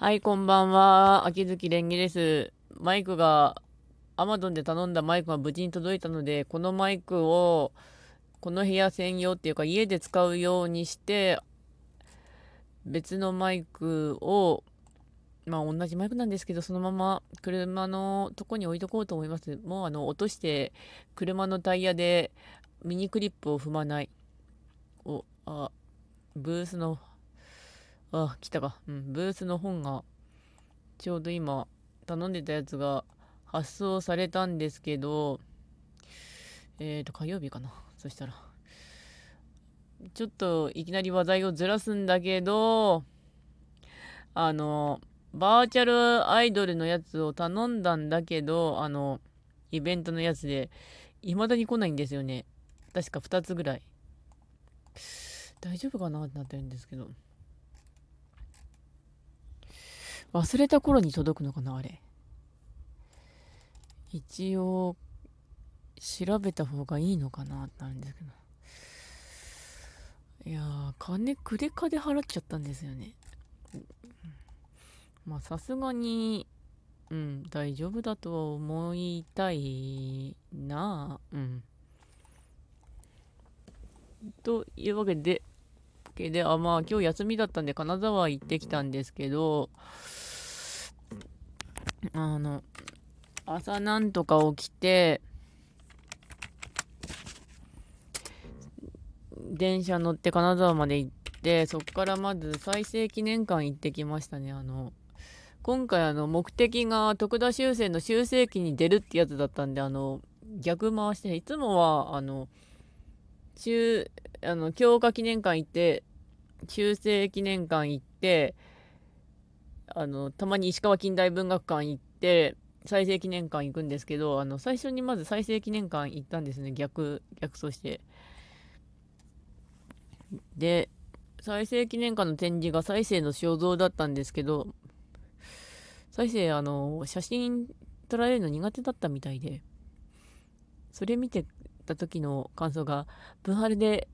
はい、こんばんは。秋月蓮華です。マイクが、アマゾンで頼んだマイクが無事に届いたので、このマイクを、この部屋専用っていうか、家で使うようにして、別のマイクを、まあ同じマイクなんですけど、そのまま車のとこに置いとこうと思います。もうあの、落として、車のタイヤでミニクリップを踏まない。お、あ、ブースのあ、来たか。うん、ブースの本が、ちょうど今、頼んでたやつが発送されたんですけど、えっ、ー、と、火曜日かな。そしたら。ちょっといきなり話題をずらすんだけど、あの、バーチャルアイドルのやつを頼んだんだけど、あの、イベントのやつで、未だに来ないんですよね。確か2つぐらい。大丈夫かなってなってるんですけど。忘れた頃に届くのかなあれ。一応、調べた方がいいのかなってなるんですけど。いやー、金クレカで払っちゃったんですよね。まあ、さすがに、うん、大丈夫だとは思いたいなうん。というわけで、で、あ、まあ今日休みだったんで金沢行ってきたんですけど、あの、朝なんとか起きて、電車乗って金沢まで行って、そっからまず再生記念館行ってきましたね。あの、今回あの目的が徳田修正の修正期に出るってやつだったんで、あの、逆回して、いつもは、あの、中、あの、強化記念館行って、修正記念館行って、あの、たまに石川近代文学館行って、再生記念館行くんですけど、あの、最初にまず再生記念館行ったんですね。逆、逆走して。で、再生記念館の展示が再生の肖像だったんですけど、再生、あの、写真撮られるの苦手だったみたいで、それ見てた時の感想が、文春で、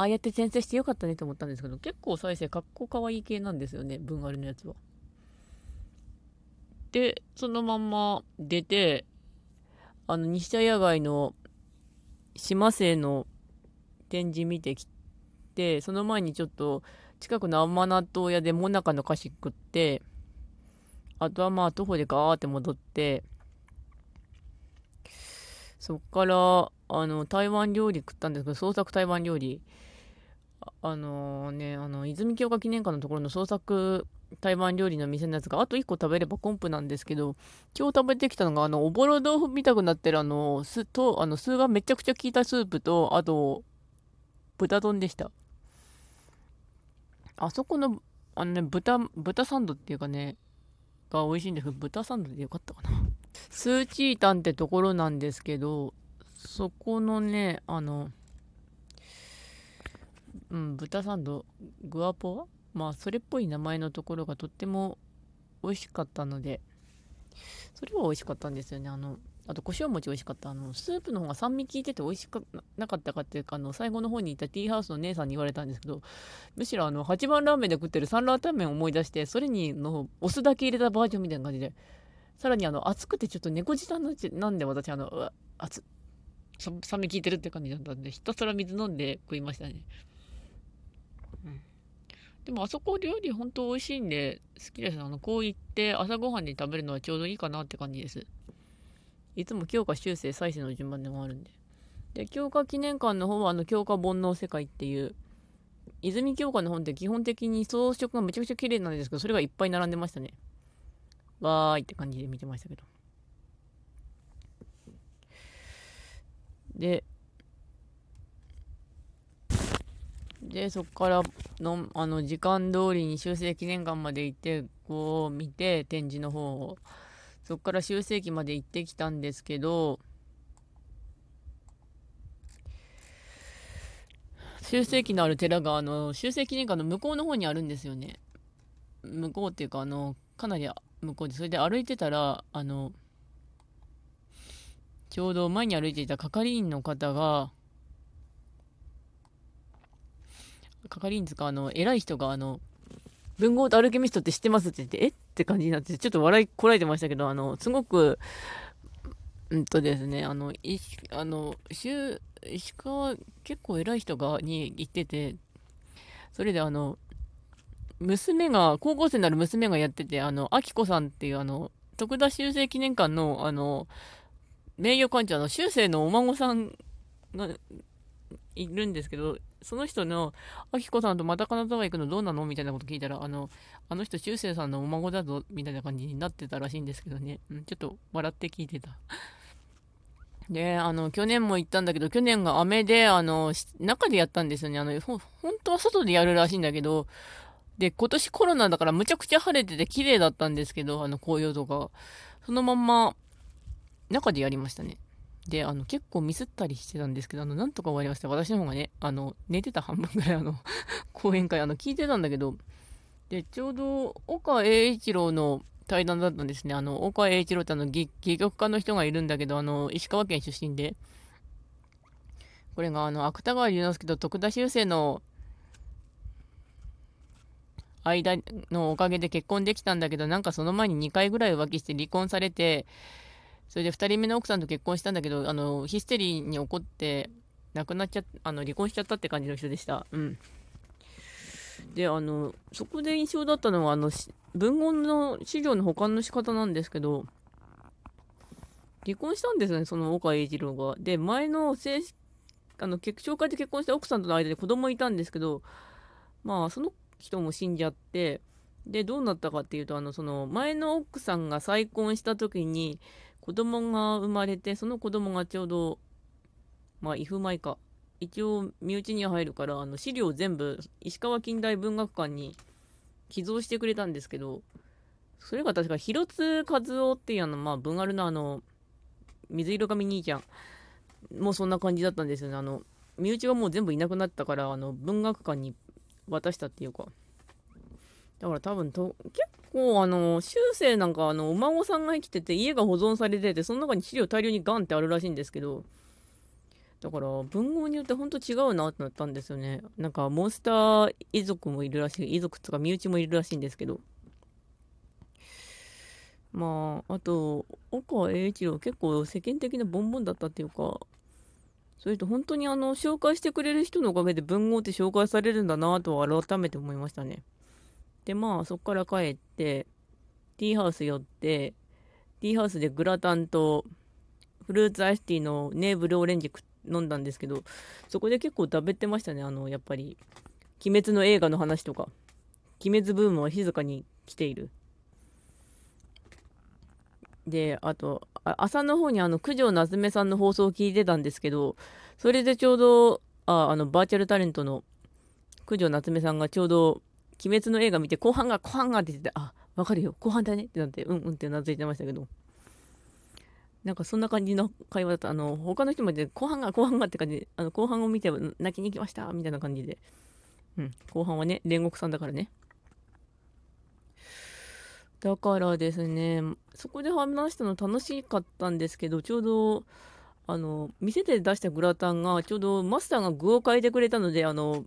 ああやって転生してよかったねと思ったんですけど、結構再生かっこかわいい系なんですよね、文春のやつは。で、そのまんま出て、あの、西田野外の島生の展示見てきて、その前にちょっと近くの甘納豆屋でもなかの菓子食って、あとはまあ徒歩でガーって戻って、そっから、あの、台湾料理食ったんですけど、創作台湾料理。あの、ね、あの、泉鏡花記念館のところの創作台湾料理の店のやつがあと1個食べればコンプなんですけど、今日食べてきたのが、あの、おぼろ豆腐見たくなってるあの、酢と、あの、酢がめちゃくちゃ効いたスープと、あと、豚丼でした。あそこの、あのね、豚、豚サンドっていうかね、が美味しいんですけど、豚サンドでよかったかな。スーチータンってところなんですけど、そこのね、あの、ん、豚サンド、グアポはまあそれっぽい名前のところがとっても美味しかったのでそれは美味しかったんですよね。あのあと胡椒餅美味しかった。あのスープの方が酸味効いてて美味しかなかったかっていうかあの最後の方にいたティーハウスの姉さんに言われたんですけどむしろあの8番ラーメンで食ってるサンラータンメンを思い出してそれにのお酢だけ入れたバージョンみたいな感じでさらにあの熱くてちょっと猫舌なんで私あの熱酸味効いてるって感じだったんでひたすら水飲んで食いましたね。うんでもあそこ料理本当美味しいんで好きです。あの、こう言って朝ごはんに食べるのはちょうどいいかなって感じです。いつも強化修正再生の順番でもあるんで。で、強化記念館の方はあの、強化煩悩世界っていう、泉鏡花の本って基本的に装飾がめちゃくちゃ綺麗なんですけど、それがいっぱい並んでましたね。わーいって感じで見てましたけど。で、で、そこからの、あの、時間通りに修正記念館まで行って、こう見て、展示の方を。そこから修正機まで行ってきたんですけど、修正機のある寺が、あの、修正記念館の向こうの方にあるんですよね。向こうっていうか、あの、かなり向こうで、それで歩いてたら、あの、ちょうど前に歩いていた係員の方が、係員ですか、あの、偉い人が、あの、文豪とアルケミストって知ってますって言って、え？って感じになって、ちょっと笑いこらえてましたけど、あの、すごく、うんとですね、あの、いあの、石川、結構偉い人が、に行ってて、それであの、娘が、高校生になる娘がやってて、あの、あきこさんっていうあの、徳田修正記念館の、あの、名誉館長の修正のお孫さんがいるんですけど、その人の、あきこさんとまた金沢行くのどうなの？みたいなこと聞いたら、あの、あの人、修正さんのお孫だぞ、みたいな感じになってたらしいんですけどね。うん、ちょっと笑って聞いてた。で、あの、去年も行ったんだけど、去年が雨で、あの、中でやったんですよね。あの、ほ、本当は外でやるらしいんだけど、で、今年コロナだからむちゃくちゃ晴れてて綺麗だったんですけど、あの、紅葉とか。そのまんま、中でやりましたね。で、あの、結構ミスったりしてたんですけど、あの、なんとか終わりました。私の方がね、あの、寝てた半分ぐらい、あの、講演会、あの、聞いてたんだけど、で、ちょうど、岡栄一郎の対談だったんですね。あの、岡栄一郎ってあの、戯曲家の人がいるんだけど、あの、石川県出身で、これが、あの、芥川龍之介と徳田修正の間のおかげで結婚できたんだけど、なんかその前に2回ぐらい浮気して離婚されて、それで2人目の奥さんと結婚したんだけど、あの、ヒステリーに怒って、亡くなっちゃあの、離婚しちゃったって感じの人でした。うん。で、あの、そこで印象だったのは、あの、文言の資料の保管の仕方なんですけど、離婚したんですね、その岡栄一郎が。で、前の正式、あの、結紹介で結婚した奥さんとの間で子供いたんですけど、まあ、その人も死んじゃって、で、どうなったかっていうと、あの、その、前の奥さんが再婚した時に、子供が生まれて、その子供がちょうど、まあ、イフ米か。一応、身内に入るから、あの、資料全部、石川近代文学館に寄贈してくれたんですけど、それが確か、広津和夫っていうあの、まあ、文あるのあの、水色髪兄ちゃんもそんな感じだったんですよね。あの、身内はもう全部いなくなったから、あの、文学館に渡したっていうか。だから多分と、結構あの、修正なんかあの、お孫さんが生きてて、家が保存されてて、その中に資料大量にガンってあるらしいんですけど、だから文豪によってほんと違うなってなったんですよね。なんかモンスター遺族もいるらしい、遺族とか身内もいるらしいんですけど。まあ、あと、岡栄一郎結構世間的なボンボンだったっていうか、それと本当にあの、紹介してくれる人のおかげで文豪って紹介されるんだなと改めて思いましたね。で、まあ、そこから帰って、ティーハウス寄って、ティーハウスでグラタンとフルーツアイスティーのネーブルオレンジ飲んだんですけど、そこで結構食べてましたね。あの、やっぱり、鬼滅の映画の話とか、鬼滅ブームは静かに来ている。で、あと、あ朝の方にあの、九条夏目さんの放送を聞いてたんですけど、それでちょうど、ああの、バーチャルタレントの九条夏目さんがちょうど、鬼滅の映画見て、後半が、後半がって言って、あ、わかるよ、後半だね。ってなって、うんうんってうなずいてましたけど、なんかそんな感じの会話だと、あの、他の人もで、後半が、後半がって感じ。で、あの、後半を見て泣きに行きました。みたいな感じで、うん、後半はね、煉獄さんだからね。だからですね、そこで話したの楽しかったんですけど、ちょうど、あの、店で出したグラタンが、ちょうどマスターが具を変えてくれたので、あの、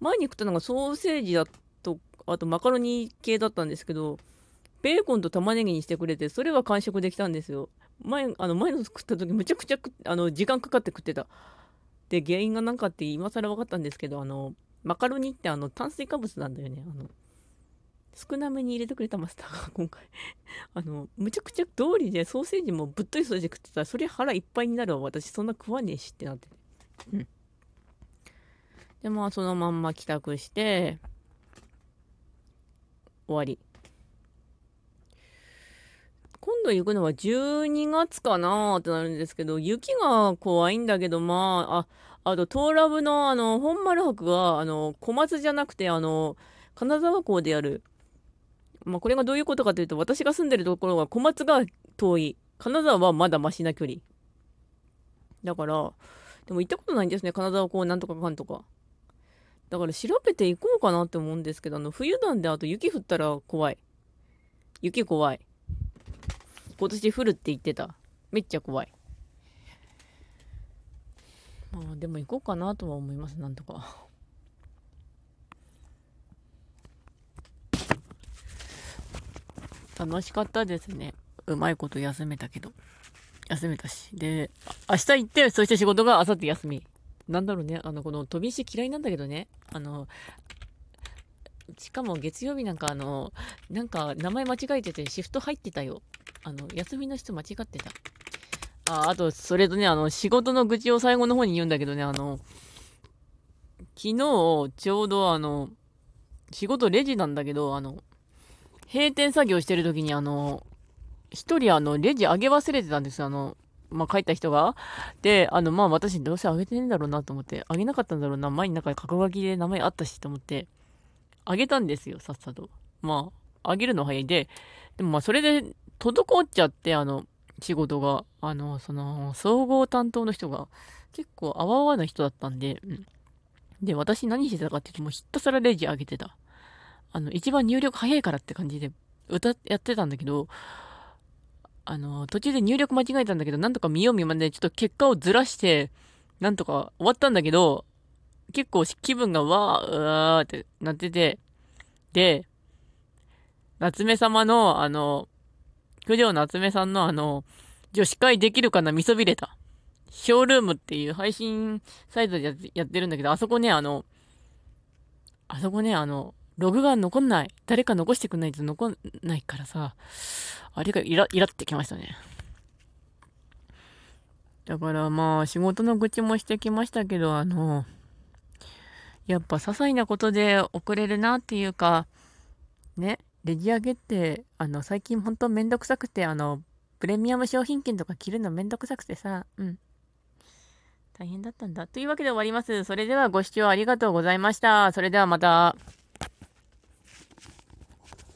前に食ったのがソーセージだと、あとマカロニ系だったんですけど、ベーコンと玉ねぎにしてくれて、それは完食できたんですよ。前、あの、前の食った時むちゃくちゃあの、時間かかって食ってた。で、原因が何かって今更分かったんですけど、あの、マカロニってあの、炭水化物なんだよね。あの、少なめに入れてくれたマスターが 今回あの、むちゃくちゃ通りでソーセージもぶっといソーセージ食ってたら、そりゃ腹いっぱいになるわ。私そんな食わねえしってなってて。うん。で、まあそのまんま帰宅して、終わり。今度行くのは12月かなーってなるんですけど、雪が怖いんだけど、まあ、あ、あと、トーラブの、あの、本丸博が、あの、小松じゃなくて、あの、金沢港でやる、まあ、これがどういうことかというと、私が住んでるところが小松が遠い。金沢はまだマシな距離。だから、でも行ったことないんですね。金沢港なんとかかんとか。だから調べていこうかなって思うんですけど、あの、冬なんであと雪降ったら怖い。雪怖い。今年降るって言ってた。めっちゃ怖い。まあ、でも行こうかなとは思います、なんとか。楽しかったですね。うまいこと休めたけど。休めたし。で、明日行って、そして仕事が明後日休み。なんだろうね、あの、この飛び石嫌いなんだけどね。あの、しかも月曜日なんかあの、なんか名前間違えててシフト入ってたよ。あの、休みの人間違ってた。あ、あと、それとね、あの、仕事の愚痴を最後の方に言うんだけどね、あの、昨日、ちょうどあの、仕事レジなんだけど、あの、閉店作業してる時にあの、一人あの、レジ上げ忘れてたんですよ、あの、まあ、帰った人が。で、あの、まあ、私どうせ上げてねえんだろうなと思って、上げなかったんだろうな、前になんか角書きで名前あったしと思って、あげたんですよ、さっさと。まあ、あげるの早いで、でもまあ、それで、滞っちゃって、あの、仕事が、あの、その、総合担当の人が、結構、あわあわな人だったんで、うん。で、私何してたかっていうと、もうひたすらレジ上げてた。あの、一番入力早いからって感じで、歌、やってたんだけど、あの、途中で入力間違えたんだけど、なんとか見よう見まねちょっと結果をずらして、なんとか終わったんだけど、結構気分がわー、うわーってなってて、で、夏目様の、あの、九条夏目さんのあの、女子会できるかな見そびれた。ショールームっていう配信サイトでやってるんだけど、あそこね、あの、あそこね、あの、ログが残んない。誰か残してくんないと残んないからさ、あれがイラ、イラってきましたね。だからまあ、仕事の愚痴もしてきましたけど、あの、やっぱ些細なことで遅れるなっていうか、ね、レジ上げって、あの、最近ほんとめんどくさくて、あの、プレミアム商品券とか切るのめんどくさくてさ、うん。大変だったんだ。というわけで終わります。それではご視聴ありがとうございました。それではまた。